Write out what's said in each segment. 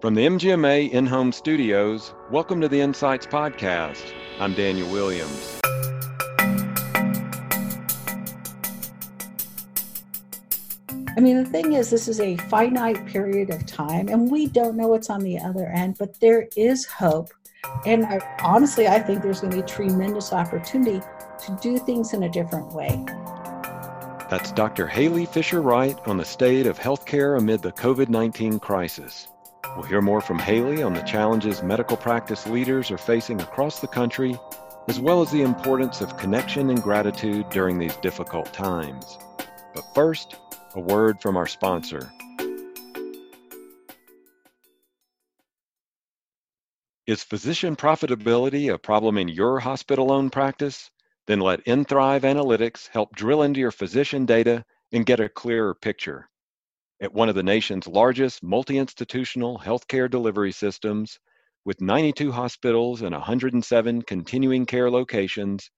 From the MGMA in home studios, welcome to the Insights Podcast. I'm Daniel Williams. I mean, the thing is, this is a finite period of time, and we don't know what's on the other end, but there is hope. And I, honestly, I think there's going to be tremendous opportunity to do things in a different way. That's Dr. Halee Fischer-Wright on the state of healthcare amid the COVID 19 crisis. We'll hear more from Halee on the challenges medical practice leaders are facing across the country, as well as the importance of connection and gratitude during these difficult times. But first, a word from our sponsor. Is physician profitability a problem in your hospital owned practice? Then let nThrive Analytics help drill into your physician data and get a clearer picture at one of the nation's largest multi institutional healthcare delivery systems, with 92 hospitals and 107 continuing care locations,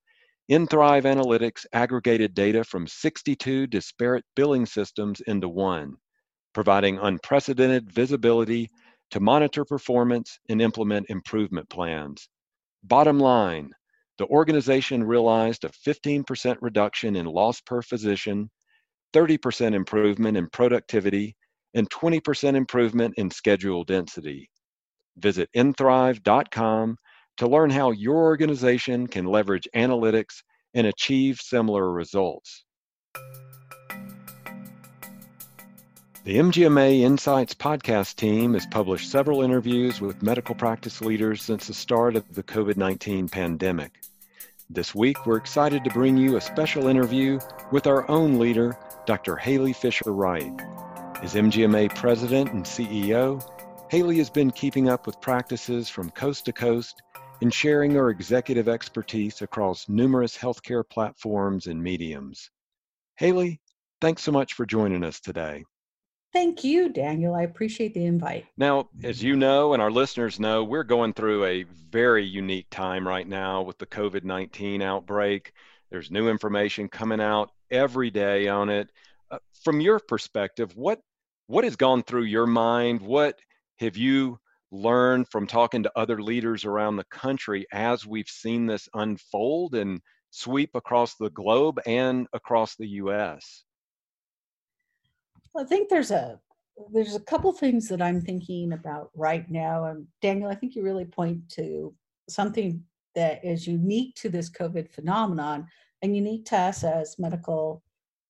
nThrive Analytics aggregated data from 62 disparate billing systems into one, providing unprecedented visibility to monitor performance and implement improvement plans. Bottom line, the organization realized a 15% reduction in loss per physician 30% improvement in productivity, and 20% improvement in schedule density. Visit nthrive.com to learn how your organization can leverage analytics and achieve similar results. The MGMA Insights podcast team has published several interviews with medical practice leaders since the start of the COVID 19 pandemic. This week, we're excited to bring you a special interview with our own leader, Dr. Halee Fischer-Wright. As MGMA president and CEO, Halee has been keeping up with practices from coast to coast and sharing her executive expertise across numerous healthcare platforms and mediums. Halee, thanks so much for joining us today. Thank you, Daniel. I appreciate the invite. Now, as you know, and our listeners know, we're going through a very unique time right now with the COVID 19 outbreak. There's new information coming out every day on it. Uh, from your perspective, what what has gone through your mind? What have you learned from talking to other leaders around the country as we've seen this unfold and sweep across the globe and across the U.S.? I think there's a there's a couple things that I'm thinking about right now. And Daniel, I think you really point to something that is unique to this COVID phenomenon and unique to us as medical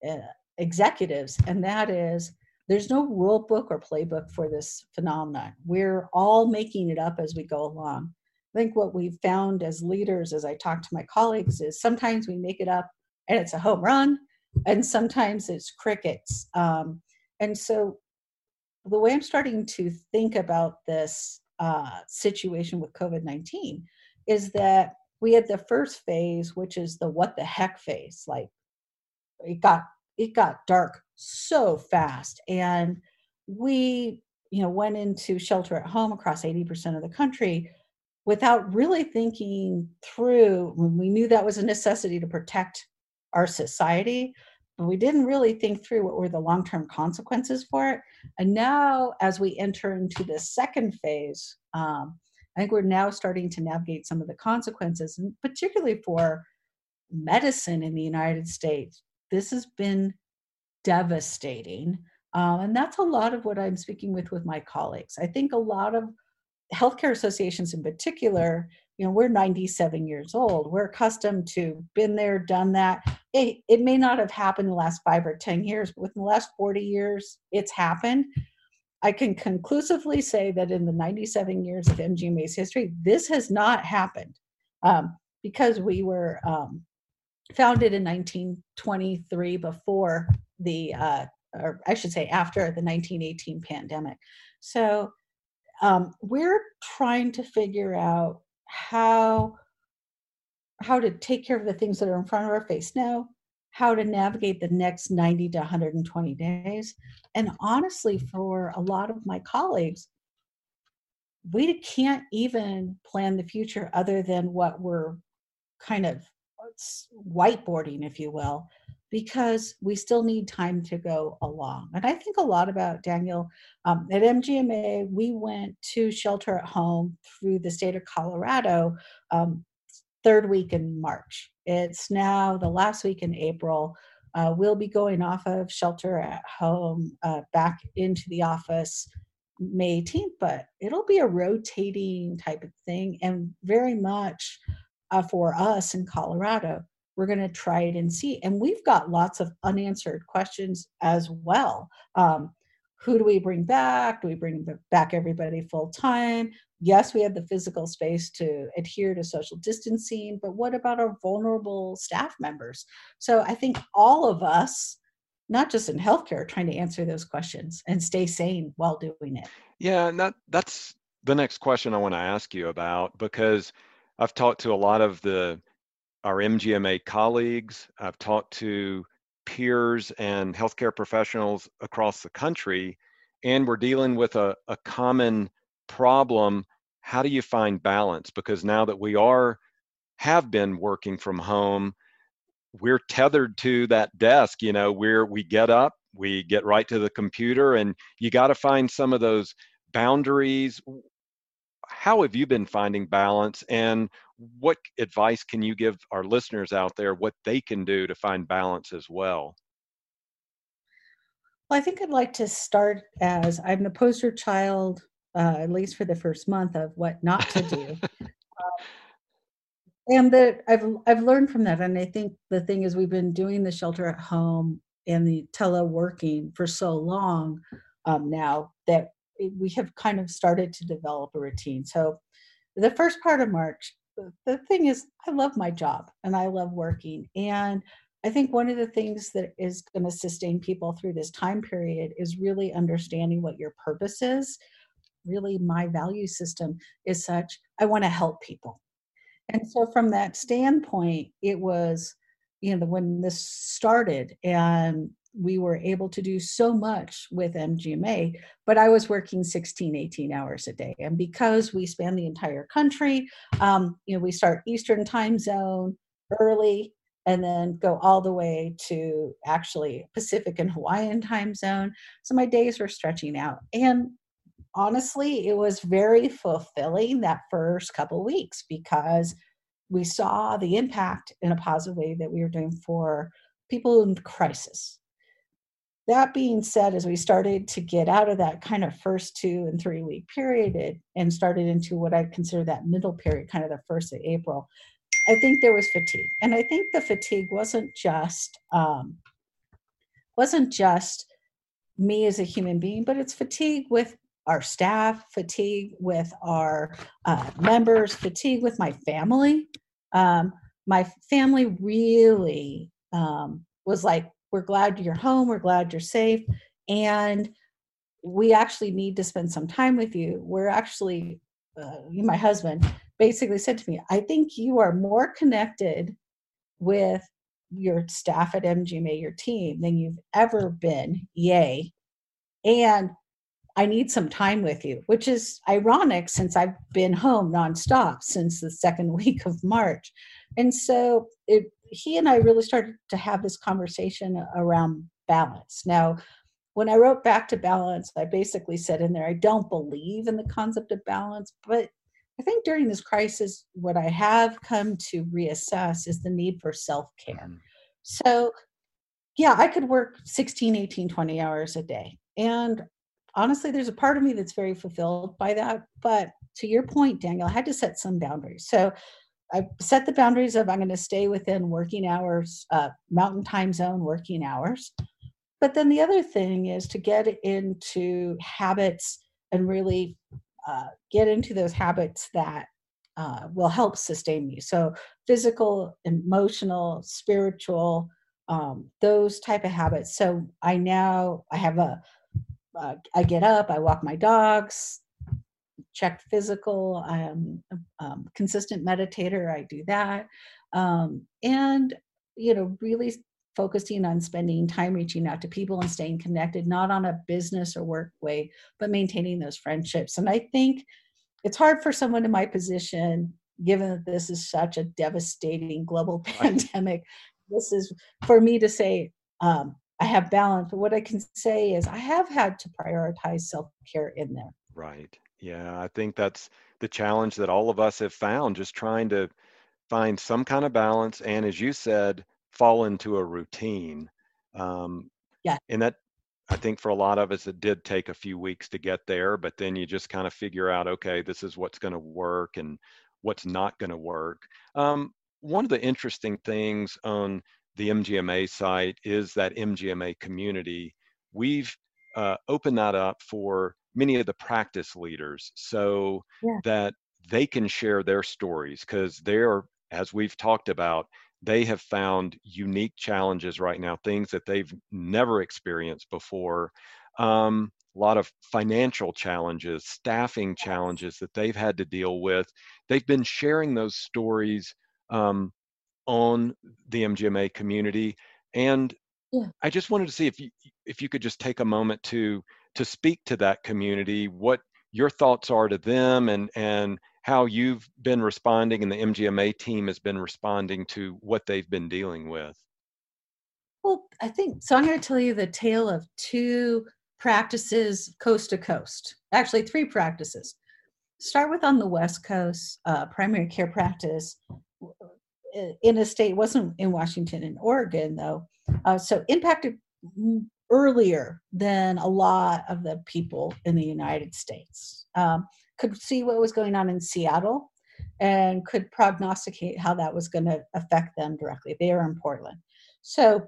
uh, executives, and that is there's no rule book or playbook for this phenomenon. We're all making it up as we go along. I think what we've found as leaders, as I talk to my colleagues, is sometimes we make it up and it's a home run, and sometimes it's crickets. Um, and so the way I'm starting to think about this uh, situation with COVID 19 is that we had the first phase which is the what the heck phase like it got it got dark so fast. And we you know went into shelter at home across 80% of the country without really thinking through when we knew that was a necessity to protect our society we didn't really think through what were the long-term consequences for it and now as we enter into the second phase um, I think we're now starting to navigate some of the consequences, and particularly for medicine in the United States. This has been devastating. Um, and that's a lot of what I'm speaking with with my colleagues. I think a lot of healthcare associations in particular, you know, we're 97 years old. We're accustomed to been there, done that. It, it may not have happened in the last five or 10 years, but within the last 40 years, it's happened. I can conclusively say that in the 97 years of MGMA's history, this has not happened um, because we were um, founded in 1923 before the, uh, or I should say after the 1918 pandemic. So um, we're trying to figure out how how to take care of the things that are in front of our face now how to navigate the next 90 to 120 days. And honestly, for a lot of my colleagues, we can't even plan the future other than what we're kind of whiteboarding, if you will. because we still need time to go along. And I think a lot about Daniel. Um, at MGMA, we went to shelter at home through the state of Colorado um, third week in March. It's now the last week in April. Uh, we'll be going off of shelter at home uh, back into the office May 18th, but it'll be a rotating type of thing and very much uh, for us in Colorado we're going to try it and see. And we've got lots of unanswered questions as well. Um, who do we bring back? Do we bring back everybody full time? Yes, we have the physical space to adhere to social distancing, but what about our vulnerable staff members? So I think all of us, not just in healthcare, trying to answer those questions and stay sane while doing it. Yeah, and that that's the next question I want to ask you about because I've talked to a lot of the our MGMA colleagues. I've talked to peers and healthcare professionals across the country, and we're dealing with a, a common problem. How do you find balance? Because now that we are have been working from home, we're tethered to that desk. You know, we're we get up, we get right to the computer, and you got to find some of those boundaries. How have you been finding balance, and what advice can you give our listeners out there what they can do to find balance as well? Well, I think I'd like to start as I'm the poster child, uh, at least for the first month, of what not to do. um, and that I've I've learned from that, and I think the thing is we've been doing the shelter at home and the teleworking for so long um, now that we have kind of started to develop a routine. So the first part of March, the thing is, I love my job and I love working. And I think one of the things that is going to sustain people through this time period is really understanding what your purpose is. Really, my value system is such I want to help people. And so, from that standpoint, it was, you know, when this started and we were able to do so much with MGMA, but I was working 16, 18 hours a day. And because we span the entire country, um, you know, we start Eastern time zone early and then go all the way to actually Pacific and Hawaiian time zone. So my days were stretching out. And honestly, it was very fulfilling that first couple weeks because we saw the impact in a positive way that we were doing for people in crisis that being said, as we started to get out of that kind of first two and three week period and started into what I consider that middle period, kind of the first of April, I think there was fatigue. And I think the fatigue wasn't just um, wasn't just me as a human being, but it's fatigue with our staff, fatigue with our uh, members, fatigue with my family. Um, my family really um, was like, we're glad you're home. We're glad you're safe. And we actually need to spend some time with you. We're actually, uh, my husband basically said to me, I think you are more connected with your staff at MGMA, your team, than you've ever been. Yay. And I need some time with you, which is ironic since I've been home nonstop since the second week of March. And so it he and I really started to have this conversation around balance. Now, when I wrote back to balance, I basically said in there, I don't believe in the concept of balance, but I think during this crisis, what I have come to reassess is the need for self care. Mm-hmm. So, yeah, I could work 16, 18, 20 hours a day. And honestly, there's a part of me that's very fulfilled by that. But to your point, Daniel, I had to set some boundaries. So, I set the boundaries of I'm going to stay within working hours, uh, mountain time zone working hours. But then the other thing is to get into habits and really uh, get into those habits that uh, will help sustain me. So physical, emotional, spiritual, um, those type of habits. So I now I have a uh, I get up, I walk my dogs, check physical. I'm a um, consistent meditator. I do that. Um, and, you know, really focusing on spending time reaching out to people and staying connected, not on a business or work way, but maintaining those friendships. And I think it's hard for someone in my position, given that this is such a devastating global pandemic, this is for me to say um, I have balance, but what I can say is I have had to prioritize self care in there. Right. Yeah, I think that's the challenge that all of us have found, just trying to find some kind of balance and, as you said, fall into a routine. Um, yeah. And that, I think for a lot of us, it did take a few weeks to get there, but then you just kind of figure out, okay, this is what's going to work and what's not going to work. Um, one of the interesting things on the MGMA site is that MGMA community. We've uh, opened that up for many of the practice leaders so yeah. that they can share their stories because they're, as we've talked about, they have found unique challenges right now, things that they've never experienced before. Um, a lot of financial challenges, staffing challenges that they've had to deal with. They've been sharing those stories um, on the MGMA community. And yeah. I just wanted to see if you if you could just take a moment to to speak to that community, what your thoughts are to them and and how you've been responding and the MGMA team has been responding to what they've been dealing with. Well, I think so. I'm going to tell you the tale of two practices coast to coast. Actually, three practices. Start with on the West Coast, uh, primary care practice in a state wasn't in Washington and Oregon though, uh, so impacted earlier than a lot of the people in the United States. Um, could see what was going on in Seattle and could prognosticate how that was going to affect them directly. They are in Portland, so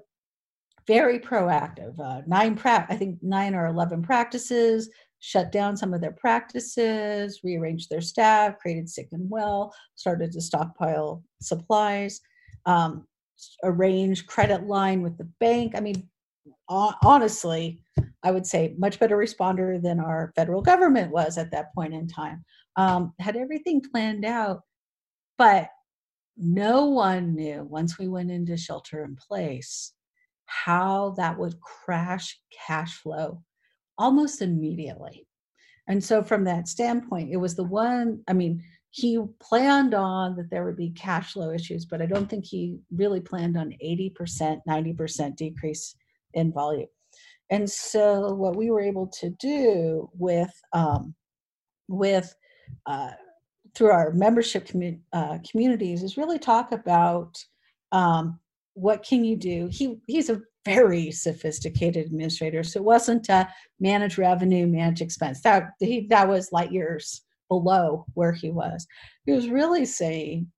very proactive. Uh, nine pra- I think nine or eleven practices shut down some of their practices, rearranged their staff, created sick and well, started to stockpile supplies, um, arrange credit line with the bank. I mean, honestly, I would say much better responder than our federal government was at that point in time. Um, had everything planned out, but no one knew once we went into shelter in place how that would crash cash flow almost immediately. And so, from that standpoint, it was the one, I mean, he planned on that there would be cash flow issues, but I don't think he really planned on 80%, 90% decrease in volume. And so, what we were able to do with, um, with, uh, through our membership commu- uh, communities is really talk about um, what can you do. He he's a very sophisticated administrator. So it wasn't uh, manage revenue, manage expense. That he, that was light years below where he was. He was really saying,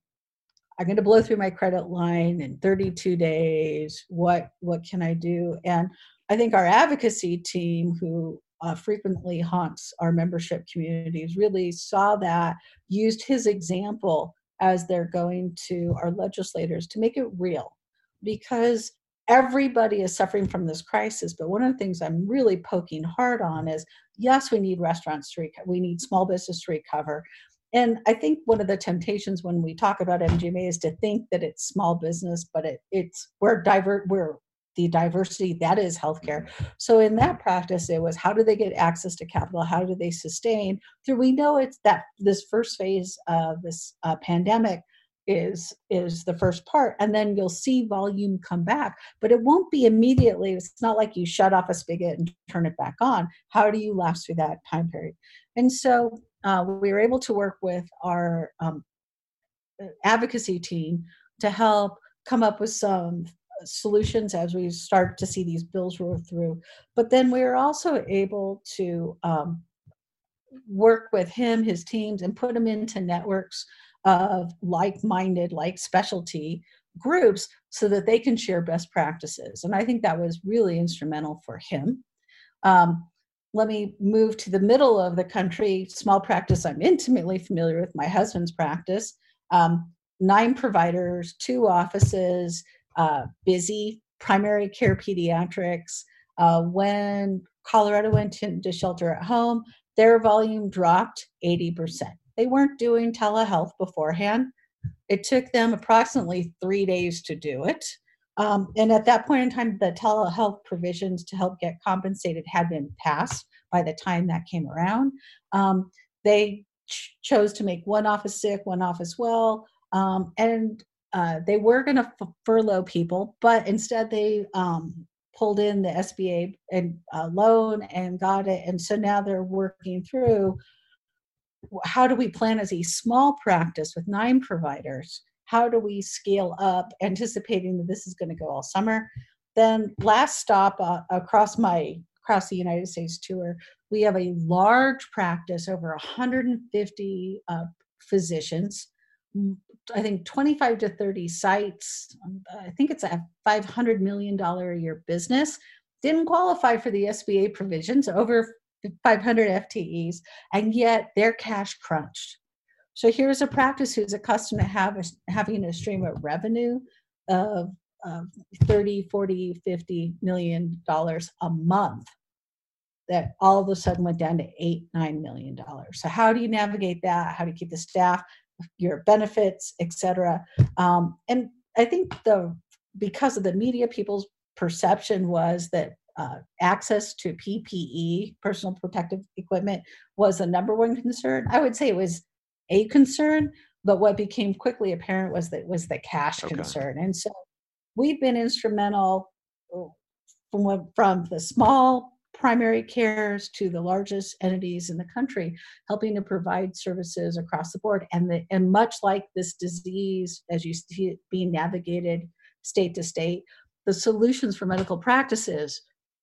"I'm going to blow through my credit line in 32 days. What what can I do?" And I think our advocacy team, who uh, frequently haunts our membership communities, really saw that, used his example as they're going to our legislators to make it real because everybody is suffering from this crisis but one of the things i'm really poking hard on is yes we need restaurants to recover we need small business to recover. And i think one of the temptations when we talk about mgma is to think that it's small business but it, it's we're divert we're the diversity that is healthcare. So in that practice it was how do they get access to capital? How do they sustain? Through we know it's that this first phase of this uh, pandemic is is the first part and then you'll see volume come back but it won't be immediately it's not like you shut off a spigot and turn it back on. How do you last through that time period? And so uh, we were able to work with our um, advocacy team to help come up with some solutions as we start to see these bills roll through. But then we were also able to um, work with him his teams and put them into networks of like-minded like specialty groups so that they can share best practices. And i think that was really instrumental for him. Um, let me move to the middle of the country small practice i'm intimately familiar with my husband's practice. Um, nine providers two offices uh, busy primary care pediatrics. Uh, when colorado went into shelter at home their volume dropped 80% they weren't doing telehealth beforehand. It took them approximately three days to do it. Um, and at that point in time, the telehealth provisions to help get compensated had been passed by the time that came around. Um, they ch- chose to make one office sick, one office well, um, and uh, they were going to f- furlough people, but instead they um, pulled in the SBA and uh, loan and got it, and so now they're working through how do we plan as a small practice with nine providers? How do we scale up, anticipating that this is going to go all summer? Then last stop uh, across my across the United States tour, we have a large practice, over 150 uh, physicians. I think 25 to 30 sites. Um, I think it's a 500 million dollar a year business. Didn't qualify for the SBA provisions. Over 500 FTEs, and yet they're cash crunched. So here's a practice who's accustomed to have a, having a stream of revenue of, of 30, 40, 50 million dollars a month that all of a sudden went down to eight, nine million dollars. So how do you navigate that? How do you keep the staff, your benefits, etc. Um, and I think the because of the media, people's perception was that uh, access to PPE, personal protective equipment, was the number one concern. I would say it was a concern, but what became quickly apparent was that was the cash okay. concern. And so we've been instrumental uh, from from the small primary cares to the largest entities in the country, helping to provide services across the board. And the, and much like this disease, as you see it being navigated state to state, the solutions for medical practices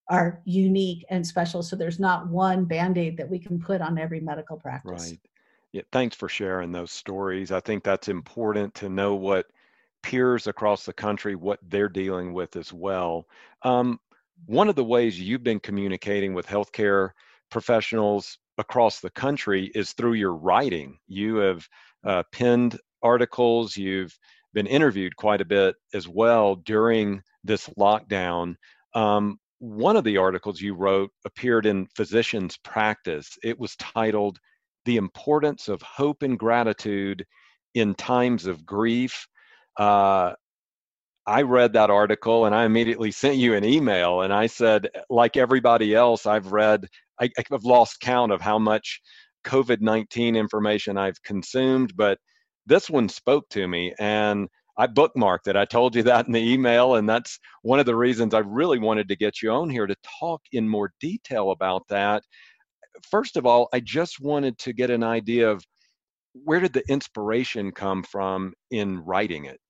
are unique and special. So there's not one band aid that we can put on every medical practice. Right. Yeah, thanks for sharing those stories. I think that's important to know what peers across the country what they're dealing with as well. Um, one of the ways you've been communicating with healthcare professionals across the country is through your writing. You have uh, penned articles, you've been interviewed quite a bit as well during this lockdown. Um, one of the articles you wrote appeared in Physician's Practice. It was titled The Importance of Hope and Gratitude in Times of Grief. Uh, I read that article and I immediately sent you an email and I said, like everybody else, I've read, I, I've lost count of how much COVID 19 information I've consumed, but this one spoke to me. And I bookmarked it. I told you that in the email, and that's one of the reasons I really wanted to get you on here to talk in more detail about that. First of all, I just wanted to get an idea of where did the inspiration come from in writing it?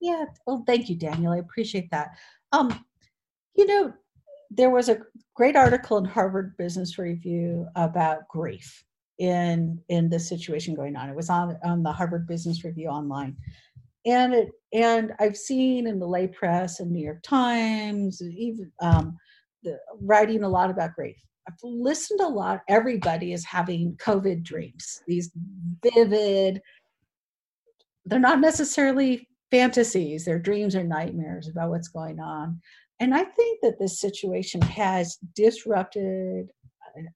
Yeah, well, thank you, Daniel. I appreciate that. Um, you know, there was a great article in Harvard Business Review about grief in in the situation going on. It was on on the Harvard Business Review online, and it and I've seen in the lay press and New York Times, even um, the, writing a lot about grief. I've listened a lot. Everybody is having COVID dreams. These vivid. They're not necessarily fantasies. They're dreams or nightmares about what's going on. And I think that this situation has disrupted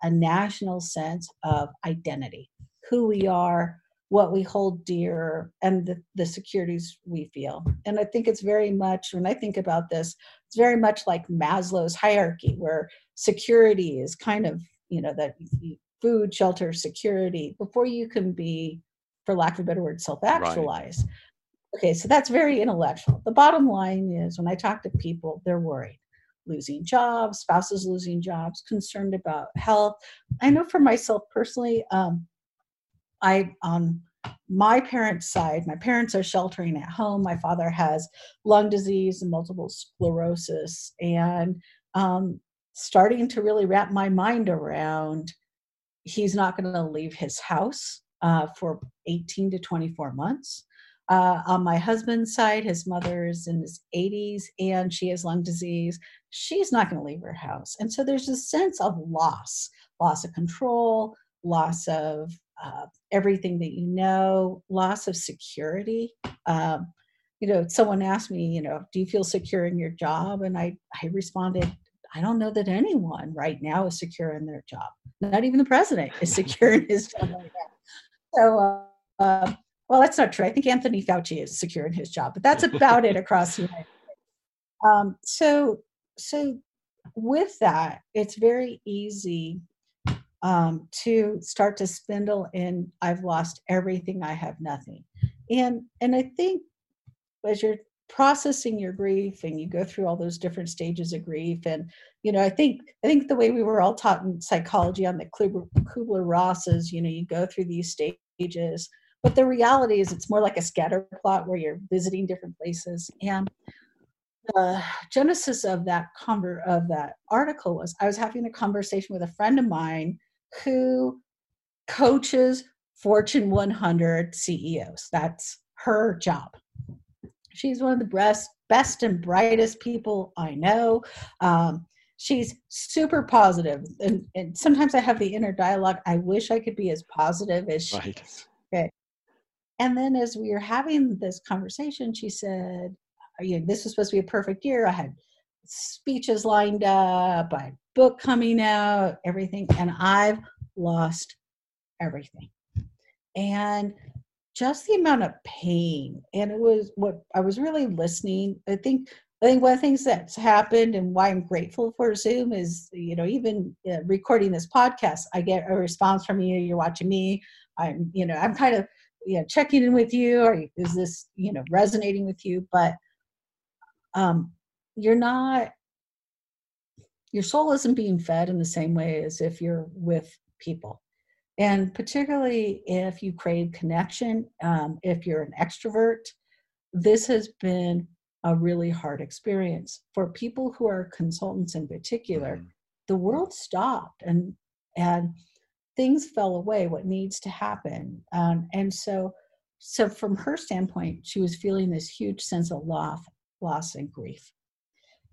a national sense of identity, who we are, what we hold dear and the, the securities we feel. And I think it's very much, when I think about this, it's very much like Maslow's hierarchy, where security is kind of, you know, that food, shelter, security, before you can be, for lack of a better word, self actualize. Right. Okay, so that's very intellectual. The bottom line is when I talk to people, they're worried losing jobs, spouses losing jobs, concerned about health. I know for myself personally, um, I on my parents' side, my parents are sheltering at home. My father has lung disease and multiple sclerosis, and um, starting to really wrap my mind around he's not going to leave his house uh, for 18 to 24 months. Uh, on my husband's side, his mother is in his 80s and she has lung disease. She's not going to leave her house. And so there's a sense of loss loss of control, loss of uh, everything that you know, loss of security. Um, you know, someone asked me, you know, do you feel secure in your job? And I, I responded, I don't know that anyone right now is secure in their job. Not even the president is secure in his job right now. So, uh, uh, well, that's not true. I think Anthony Fauci is secure in his job, but that's about it across the United States. Um, so, so with that, it's very easy um, to start to spindle in i've lost everything i have nothing. And and i think as you're processing your grief and you go through all those different stages of grief and you know i think i think the way we were all taught in psychology on the kubler-ross is you know you go through these stages but the reality is it's more like a scatter plot where you're visiting different places. And the genesis of that conver- of that article was i was having a conversation with a friend of mine who coaches fortune 100 ceos that's her job She's one of the best, best and brightest people I know. Um, she's super positive, and, and sometimes I have the inner dialogue. I wish I could be as positive as she right. is. Okay. And then as we were having this conversation, she said, you know, "This was supposed to be a perfect year. I had speeches lined up, I had book coming out, everything, and I've lost everything." And just the amount of pain and it was what i was really listening i think i think one of the things that's happened and why i'm grateful for zoom is you know even uh, recording this podcast i get a response from you you're watching me i'm you know i'm kind of you know checking in with you or is this you know resonating with you but um you're not your soul isn't being fed in the same way as if you're with people and particularly if you crave connection, um, if you're an extrovert, this has been a really hard experience. For people who are consultants in particular, mm-hmm. the world stopped and and things fell away what needs to happen um, and so so from her standpoint she was feeling this huge sense of loss loss and grief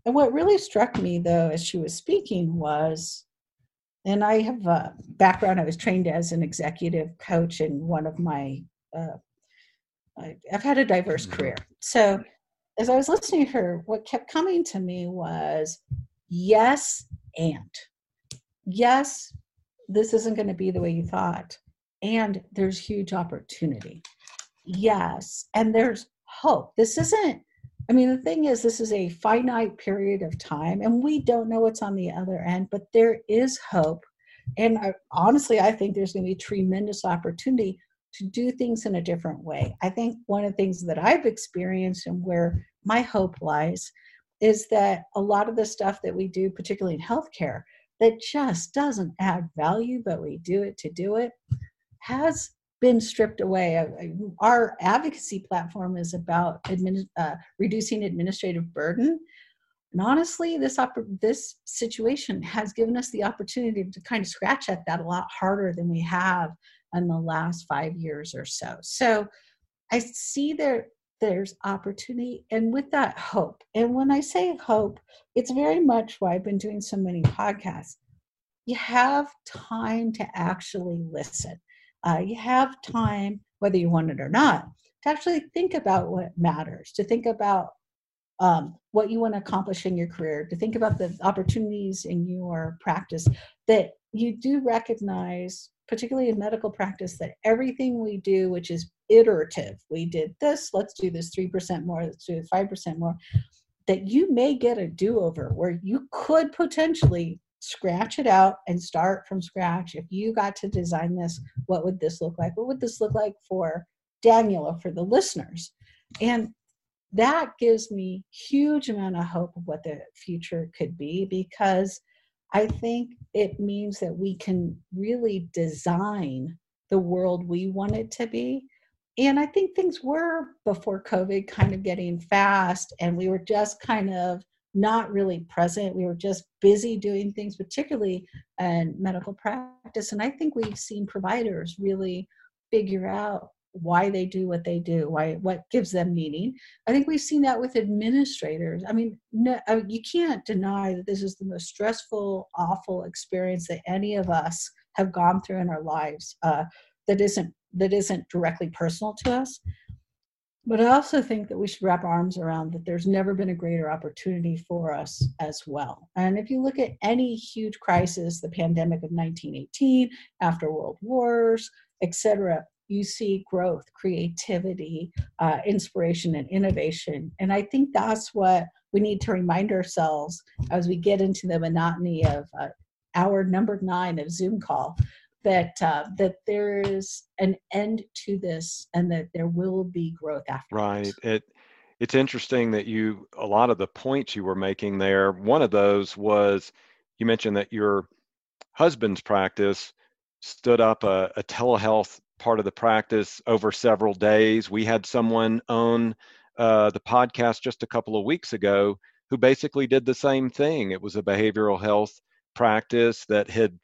and what really struck me though as she was speaking was and I have a background. I was trained as an executive coach, and one of my uh, I've had a diverse mm-hmm. career. So as I was listening to her, what kept coming to me was yes, and yes, this isn't going to be the way you thought, and there's huge opportunity. Yes, and there's hope. This isn't I mean, the thing is, this is a finite period of time, and we don't know what's on the other end, but there is hope. And I, honestly, I think there's going to be tremendous opportunity to do things in a different way. I think one of the things that I've experienced and where my hope lies is that a lot of the stuff that we do, particularly in healthcare, that just doesn't add value, but we do it to do it, has been stripped away. Our advocacy platform is about uh, reducing administrative burden. And honestly, this this situation has given us the opportunity to kind of scratch at that a lot harder than we have in the last five years or so. So I see there there's opportunity and with that hope. And when I say hope, it's very much why I've been doing so many podcasts. You have time to actually listen uh, you have time, whether you want it or not, to actually think about what matters, to think about um, what you want to accomplish in your career, to think about the opportunities in your practice, that you do recognize, particularly in medical practice, that everything we do, which is iterative, we did this, let's do this 3% more, let's do 5% more, that you may get a do over where you could potentially scratch it out and start from scratch. If you got to design this, what would this look like? What would this look like for Daniel or for the listeners? And that gives me huge amount of hope of what the future could be because I think it means that we can really design the world we want it to be. And I think things were before COVID kind of getting fast, and we were just kind of not really present. We were just busy doing things, particularly in medical practice. And I think we've seen providers really figure out why they do what they do, why what gives them meaning. I think we've seen that with administrators. I mean, no, uh, you can't deny that this is the most stressful, awful experience that any of us have gone through in our lives. Uh, that isn't that isn't directly personal to us but I also think that we should wrap our arms around that there's never been a greater opportunity for us as well. And if you look at any huge crisis, the pandemic of 1918, after World Wars, etc., you see growth, creativity, uh, inspiration, and innovation. And I think that's what we need to remind ourselves as we get into the monotony of uh, our number nine of Zoom call that uh, that there is an end to this and that there will be growth after right. It it's interesting that you a lot of the points you were making there one of those was you mentioned that your husband's practice stood up a, a telehealth part of the practice over several days. We had someone on uh, the podcast just a couple of weeks ago who basically did the same thing. It was a behavioral health practice that had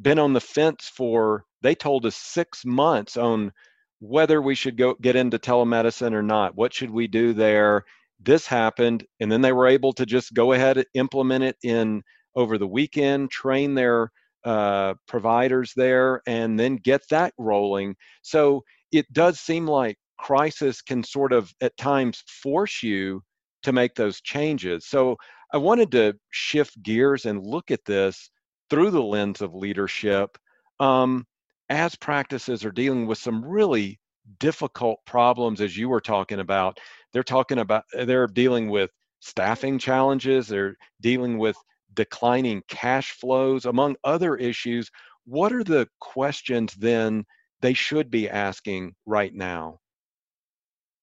been on the fence for they told us six months on whether we should go get into telemedicine or not. What should we do there? This happened, and then they were able to just go ahead and implement it in over the weekend, train their uh, providers there, and then get that rolling. So it does seem like crisis can sort of at times force you to make those changes. So I wanted to shift gears and look at this through the lens of leadership. Um, as practices are dealing with some really difficult problems as you were talking about they're talking about they're dealing with staffing challenges they're dealing with declining cash flows among other issues what are the questions then they should be asking right now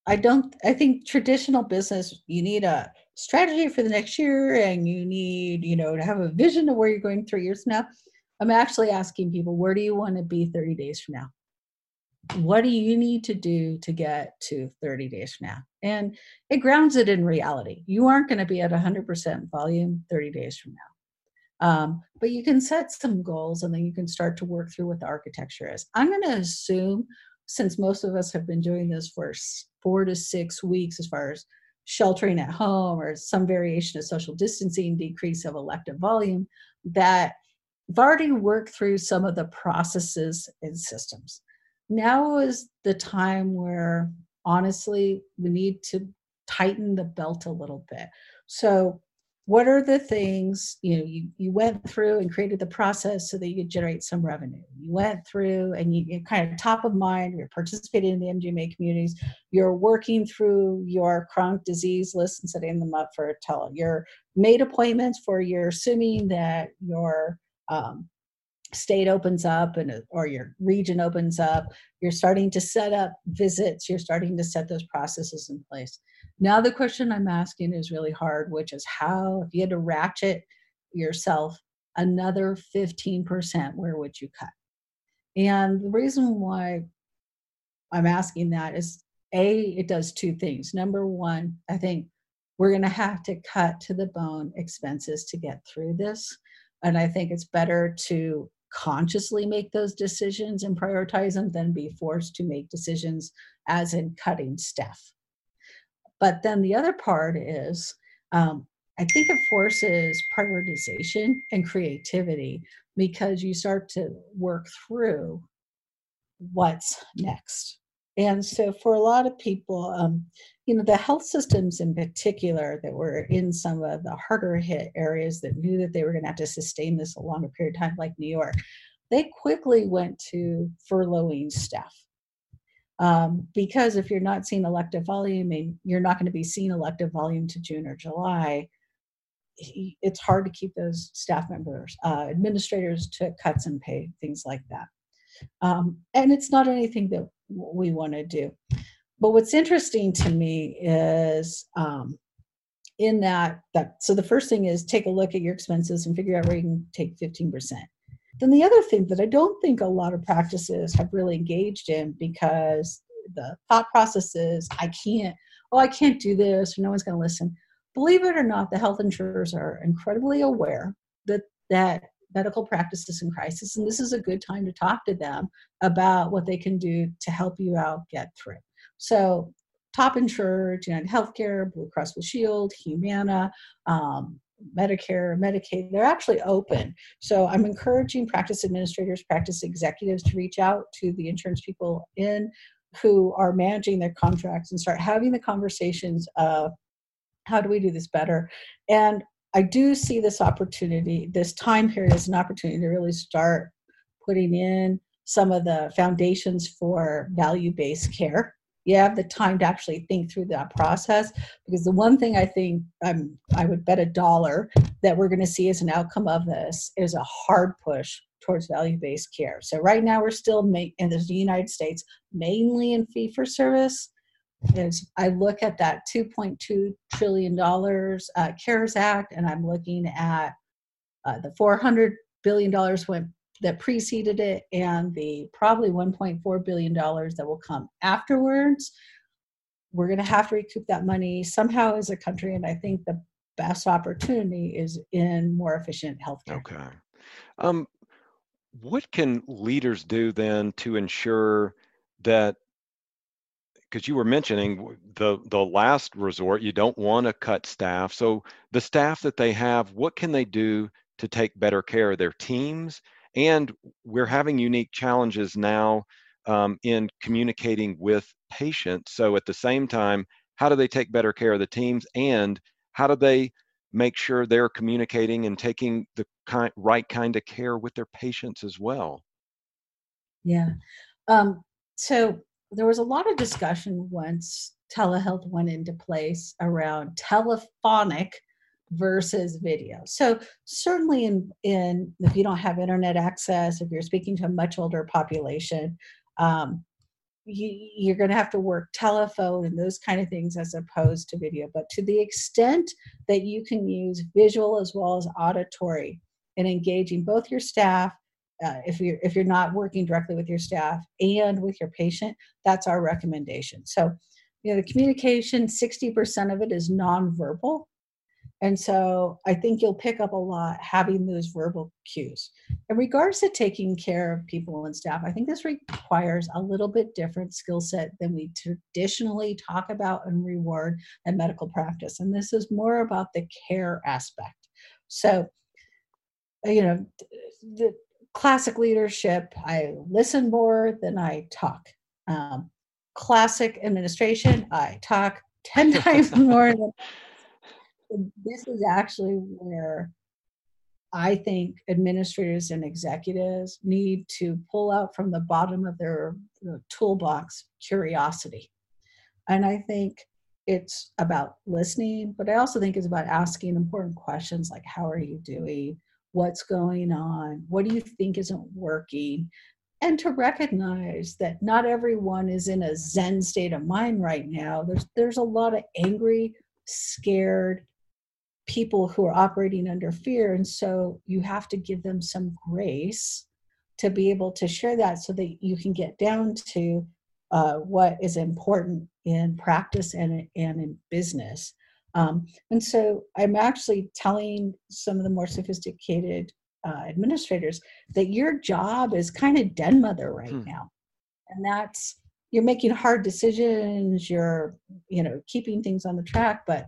i don't i think traditional business you need a strategy for the next year and you need you know to have a vision of where you're going three years from now I'm actually asking people, where do you want to be 30 days from now? What do you need to do to get to 30 days from now? And it grounds it in reality. You aren't going to be at 100% volume 30 days from now. Um, but you can set some goals and then you can start to work through what the architecture is. I'm going to assume, since most of us have been doing this for four to six weeks, as far as sheltering at home or some variation of social distancing, decrease of elective volume, that I've already worked through some of the processes and systems. Now is the time where honestly we need to tighten the belt a little bit. So what are the things you know you, you went through and created the process so that you could generate some revenue? You went through and you, you kind of top of mind you're participating in the mgma communities you're working through your chronic disease list and setting them up for a tele you're made appointments for you're assuming that your um, state opens up and uh, or your region opens up you're starting to set up visits you're starting to set those processes in place. Now the question i'm asking is really hard which is how if you had to ratchet yourself another 15% where would you cut? And the reason why i'm asking that is a it does two things. Number one i think we're going to have to cut to the bone expenses to get through this and I think it's better to consciously make those decisions and prioritize them than be forced to make decisions as in cutting staff. But then the other part is um, I think it forces prioritization and creativity because you start to work through what's next. And so, for a lot of people, um, you know, the health systems in particular that were in some of the harder hit areas that knew that they were going to have to sustain this a longer period of time, like New York, they quickly went to furloughing staff. Um, because if you're not seeing elective volume and you're not going to be seeing elective volume to June or July, it's hard to keep those staff members. Uh, administrators took cuts in pay, things like that. Um, and it's not anything that we want to do. But what's interesting to me is um, in that that so the first thing is take a look at your expenses and figure out where you can take 15%. Then the other thing that I don't think a lot of practices have really engaged in because the thought process is I can't, oh, I can't do this, or no one's going to listen. Believe it or not, the health insurers are incredibly aware that that medical practices in crisis, and this is a good time to talk to them about what they can do to help you out get through. So, top insured, United Healthcare, Blue Cross Blue Shield, Humana, um, Medicare, Medicaid, they're actually open. So I'm encouraging practice administrators, practice executives to reach out to the insurance people in who are managing their contracts and start having the conversations of how do we do this better? And I do see this opportunity, this time period as an opportunity to really start putting in some of the foundations for value based care. You have the time to actually think through that process because the one thing I think um, I would bet a dollar that we're going to see as an outcome of this is a hard push towards value based care. So, right now, we're still ma- in the United States mainly in fee for service is I look at that 2.2 trillion dollars uh, CARES Act, and I'm looking at uh, the 400 billion dollars went that preceded it, and the probably 1.4 billion dollars that will come afterwards. We're going to have to recoup that money somehow as a country, and I think the best opportunity is in more efficient healthcare. Okay. Um, what can leaders do then to ensure that because you were mentioning the the last resort you don't want to cut staff so the staff that they have what can they do to take better care of their teams and we're having unique challenges now um, in communicating with patients so at the same time how do they take better care of the teams and how do they make sure they're communicating and taking the kind, right kind of care with their patients as well. Yeah. Um, so there was a lot of discussion once telehealth went into place around telephonic versus video. So certainly in in if you don't have internet access, if you're speaking to a much older population, um, you, you're going to have to work telephone and those kind of things as opposed to video. But to the extent that you can use visual as well as auditory in engaging both your staff, uh, if you're if you're not working directly with your staff and with your patient, that's our recommendation. So, you know, the communication, 60% of it is nonverbal. And so I think you'll pick up a lot having those verbal cues. In regards to taking care of people and staff, I think this requires a little bit different skill set than we traditionally talk about and reward in medical practice. And this is more about the care aspect. So, you know, the classic leadership, I listen more than I talk. Um, classic administration, I talk 10 times more than this is actually where I think administrators and executives need to pull out from the bottom of their toolbox curiosity. And I think it's about listening, but I also think it's about asking important questions like how are you doing? What's going on? What do you think isn't working? And to recognize that not everyone is in a zen state of mind right now. There's there's a lot of angry, scared, people who are operating under fear. And so you have to give them some grace to be able to share that so that you can get down to uh, what is important in practice and, and in business. Um, and so I'm actually telling some of the more sophisticated uh, administrators that your job is kind of den mother right hmm. now. And that's, you're making hard decisions, you're, you know, keeping things on the track, but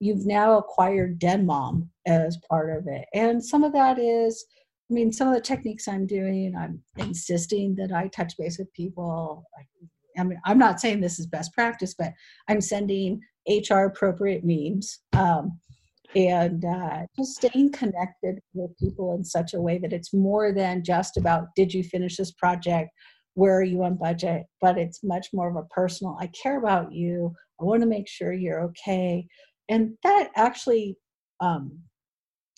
you've now acquired den mom as part of it and some of that is i mean some of the techniques i'm doing i'm insisting that i touch base with people i mean i'm not saying this is best practice but i'm sending hr appropriate memes um, and uh, just staying connected with people in such a way that it's more than just about did you finish this project? Where are you on budget? But it's much more of a personal i care about you. I want to make sure you're okay. And that actually um,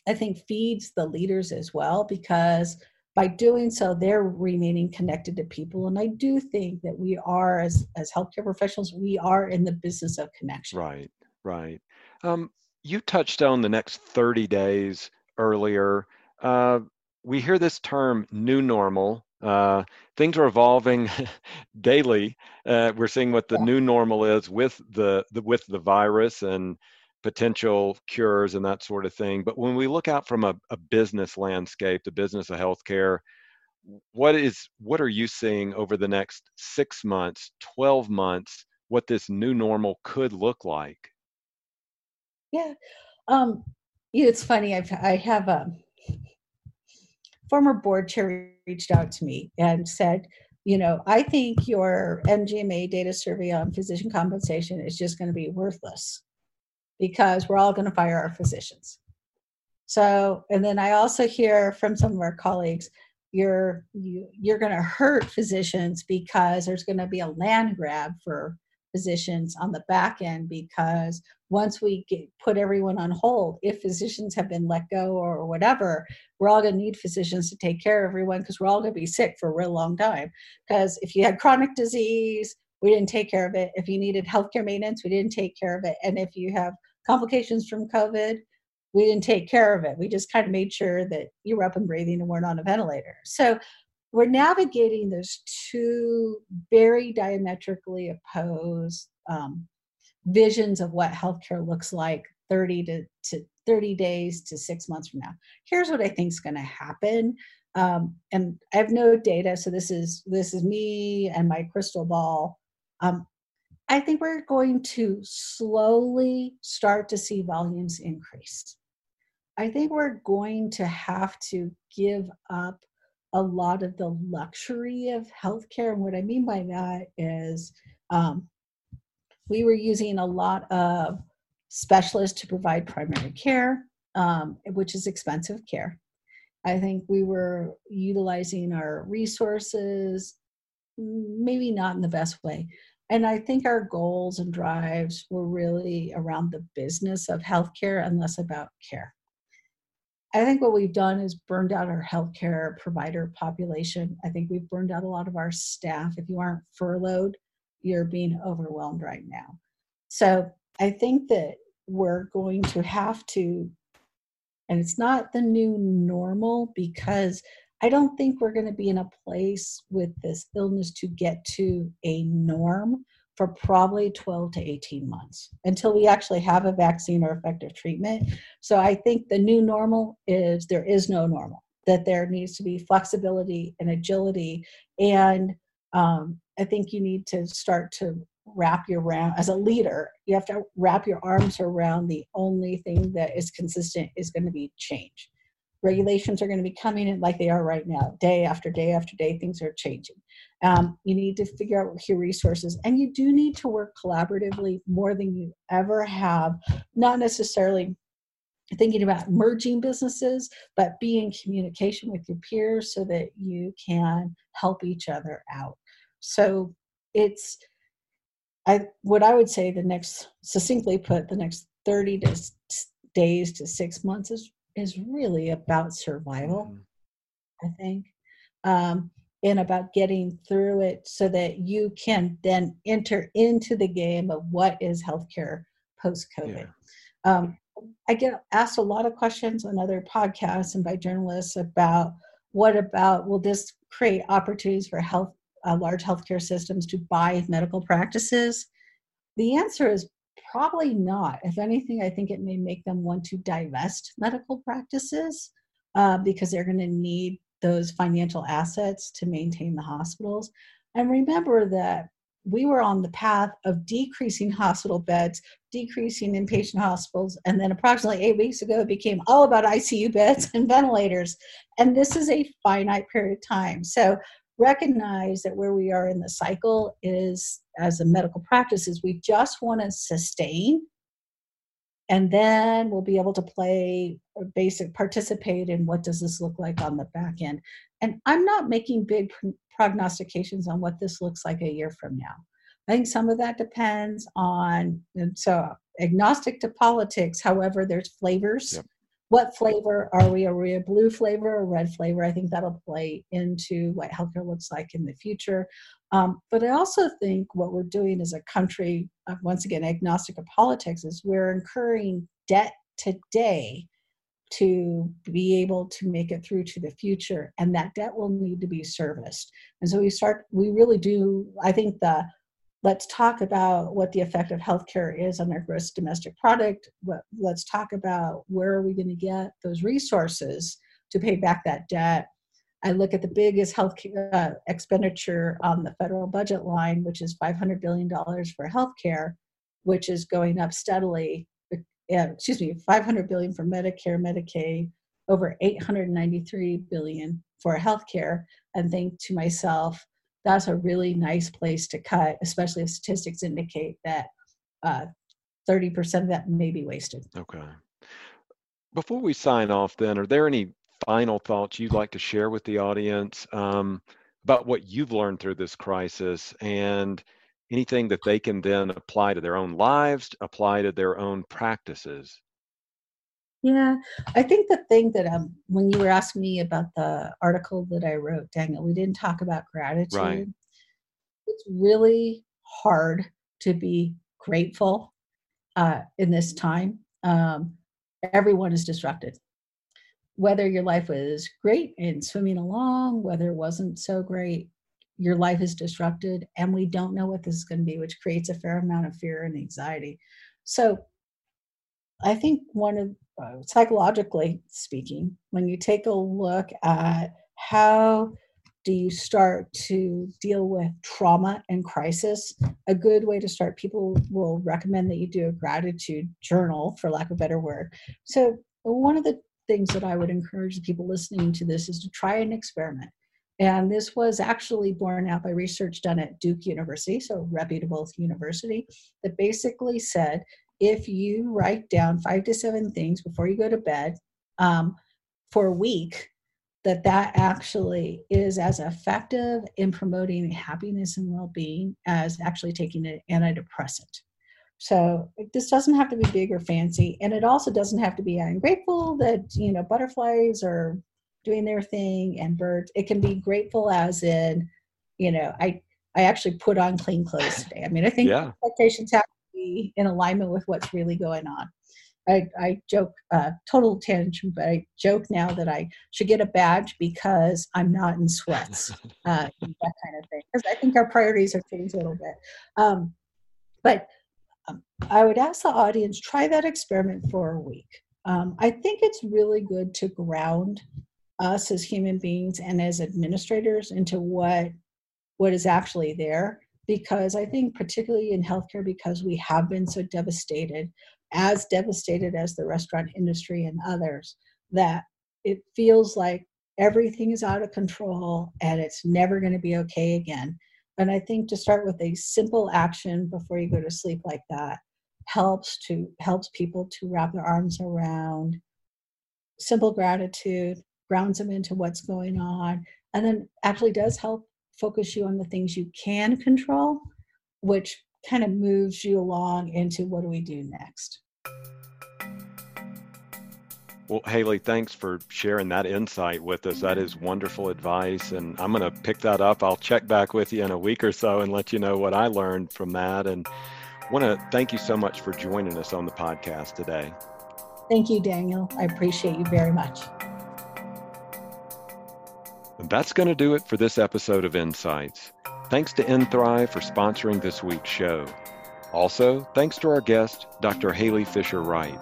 i think feeds the leaders as well because by doing so they're remaining connected to people. And i do think that we are as as healthcare professionals we are in the business of connection. Right right. Um, you touched on the next 30 days earlier. Uh, we hear this term new normal. Uh, things are evolving daily. Uh, we're seeing what the yeah. new normal is with the, the, with the virus and potential cures and that sort of thing. But when we look out from a, a business landscape, the business of healthcare, what is what are you seeing over the next six months, 12 months, what this new normal could look like? Yeah. Um, it's funny, I've I have a former board chair reached out to me and said, you know, I think your MGMA data survey on physician compensation is just going to be worthless because we're all going to fire our physicians. So, and then I also hear from some of our colleagues, you're you, you're going to hurt physicians because there's going to be a land grab for physicians on the back end because once we get, put everyone on hold, if physicians have been let go or whatever, we're all going to need physicians to take care of everyone because we're all going to be sick for a real long time. Because if you had chronic disease, we didn't take care of it. If you needed healthcare maintenance, we didn't take care of it. And if you have complications from COVID, we didn't take care of it. We just kind of made sure that you were up and breathing and weren't on a ventilator. So we're navigating those two very diametrically opposed um, visions of what healthcare looks like 30 to, to 30 days to six months from now. Here's what I think is going to happen. Um, and I have no data, so this is this is me and my crystal ball. Um, I think we're going to slowly start to see volumes increase. I think we're going to have to give up a lot of the luxury of healthcare. And what I mean by that is um, we were using a lot of specialists to provide primary care, um, which is expensive care. I think we were utilizing our resources, maybe not in the best way. And I think our goals and drives were really around the business of healthcare and less about care. I think what we've done is burned out our healthcare provider population. I think we've burned out a lot of our staff. If you aren't furloughed, you're being overwhelmed right now. So I think that we're going to have to, and it's not the new normal because I don't think we're going to be in a place with this illness to get to a norm for probably 12 to 18 months until we actually have a vaccine or effective treatment. So I think the new normal is there is no normal, that there needs to be flexibility and agility. And um, I think you need to start to wrap your around as a leader you have to wrap your arms around the only thing that is consistent is going to be change regulations are going to be coming in like they are right now. Day after day after day things are changing. Um, you need to figure out your resources and you do need to work collaboratively more than you ever have not necessarily thinking about merging businesses but be in communication with your peers so that you can help each other out. So it's i what i would say the next succinctly put the next 30 to days to six months is is really about survival, mm-hmm. I think, um, and about getting through it so that you can then enter into the game of what is healthcare post COVID. Yeah. Um, I get asked a lot of questions on other podcasts and by journalists about what about will this create opportunities for health uh, large healthcare systems to buy medical practices? The answer is Probably not. If anything, I think it may make them want to divest medical practices uh, because they're going to need those financial assets to maintain the hospitals. And remember that we were on the path of decreasing hospital beds, decreasing inpatient hospitals, and then approximately eight weeks ago, it became all about ICU beds and ventilators. And this is a finite period of time. So recognize that where we are in the cycle is as a medical practice is we just want to sustain and then we'll be able to play or basic participate in what does this look like on the back end. And i'm not making big prognostications on what this looks like a year from now. I think some of that depends on so agnostic to politics however there's flavors. Yep what flavor are we? Are we a blue flavor or red flavor? I think that'll play into what healthcare looks like in the future. Um, but I also think what we're doing as a country, uh, once again, agnostic of politics, is we're incurring debt today to be able to make it through to the future and that debt will need to be serviced and so we start we really do i think the let's talk about what the effect of healthcare is on our gross domestic product. Let's talk about where are we going to get those resources to pay back that debt. I look at the biggest health uh, expenditure on the federal budget line, which is $500 billion for healthcare, which is going up steadily. Excuse me, 500 billion for Medicare, Medicaid, over 893 billion for healthcare, and think to myself, that's a really nice place to cut, especially if statistics indicate that uh, 30% of that may be wasted. Okay. Before we sign off, then, are there any final thoughts you'd like to share with the audience um, about what you've learned through this crisis and anything that they can then apply to their own lives, apply to their own practices? Yeah, I think the thing that um, when you were asking me about the article that I wrote, Daniel, we didn't talk about gratitude. Right. It's really hard to be grateful uh, in this time. Um, everyone is disrupted. Whether your life was great and swimming along, whether it wasn't so great, your life is disrupted, and we don't know what this is going to be, which creates a fair amount of fear and anxiety. So, I think one of uh, psychologically speaking, when you take a look at how do you start to deal with trauma and crisis? A good way to start, people will recommend that you do a gratitude journal, for lack of a better word. So, one of the things that I would encourage the people listening to this is to try an experiment. And this was actually borne out by research done at Duke University, so reputable university, that basically said if you write down five to seven things before you go to bed um, for a week, that that actually is as effective in promoting happiness and well-being as actually taking an antidepressant. So this doesn't have to be big or fancy and it also doesn't have to be i'm grateful that you know butterflies are doing their thing and birds. It can be grateful as in you know i i actually put on clean clothes today. I mean i think yeah. expectations have be in alignment with what's really going on I, I joke, uh, total tangent, but I joke now that I should get a badge because I'm not in sweats, uh, that kind of thing. Because I think our priorities have changed a little bit. Um, but um, I would ask the audience try that experiment for a week. Um, I think it's really good to ground us as human beings and as administrators into what what is actually there because I think particularly in healthcare because we have been so devastated as devastated as the restaurant industry and others that it feels like everything is out of control and it's never going to be okay again. And i think to start with a simple action before you go to sleep like that helps to helps people to wrap their arms around simple gratitude grounds them into what's going on and then actually does help focus you on the things you can control which kind of moves you along into what do we do next. Well, Halee, thanks for sharing that insight with us. That is mm-hmm. wonderful advice. And I'm going to pick that up. I'll check back with you in a week or so and let you know what I learned from that. And want to thank you so much for joining us on the podcast today. Thank you, Daniel. I appreciate you very much. That's going to do it for this episode of Insights. Thanks to nThrive for sponsoring this week's show. Also, thanks to our guest, Dr. Halee Fischer-Wright.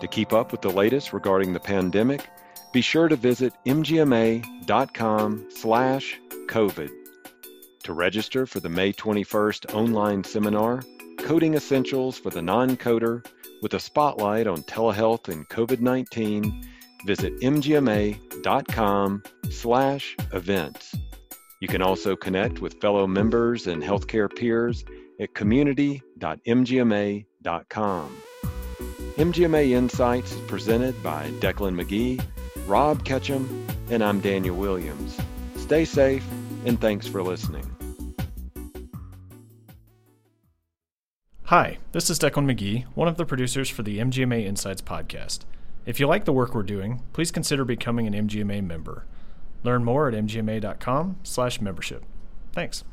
To keep up with the latest regarding the pandemic, be sure to visit mgma.com slash COVID. To register for the May 21st online seminar, Coding Essentials for the Non-Coder, with a spotlight on telehealth and COVID-19, visit mgma.com slash events. You can also connect with fellow members and healthcare peers at community.mgma.com. MGMA Insights is presented by Declan McGee, Rob Ketchum, and I'm Daniel Williams. Stay safe, and thanks for listening. Hi, this is Declan McGee, one of the producers for the MGMA Insights podcast. If you like the work we're doing, please consider becoming an MGMA member. Learn more at mgma.com/membership. Thanks.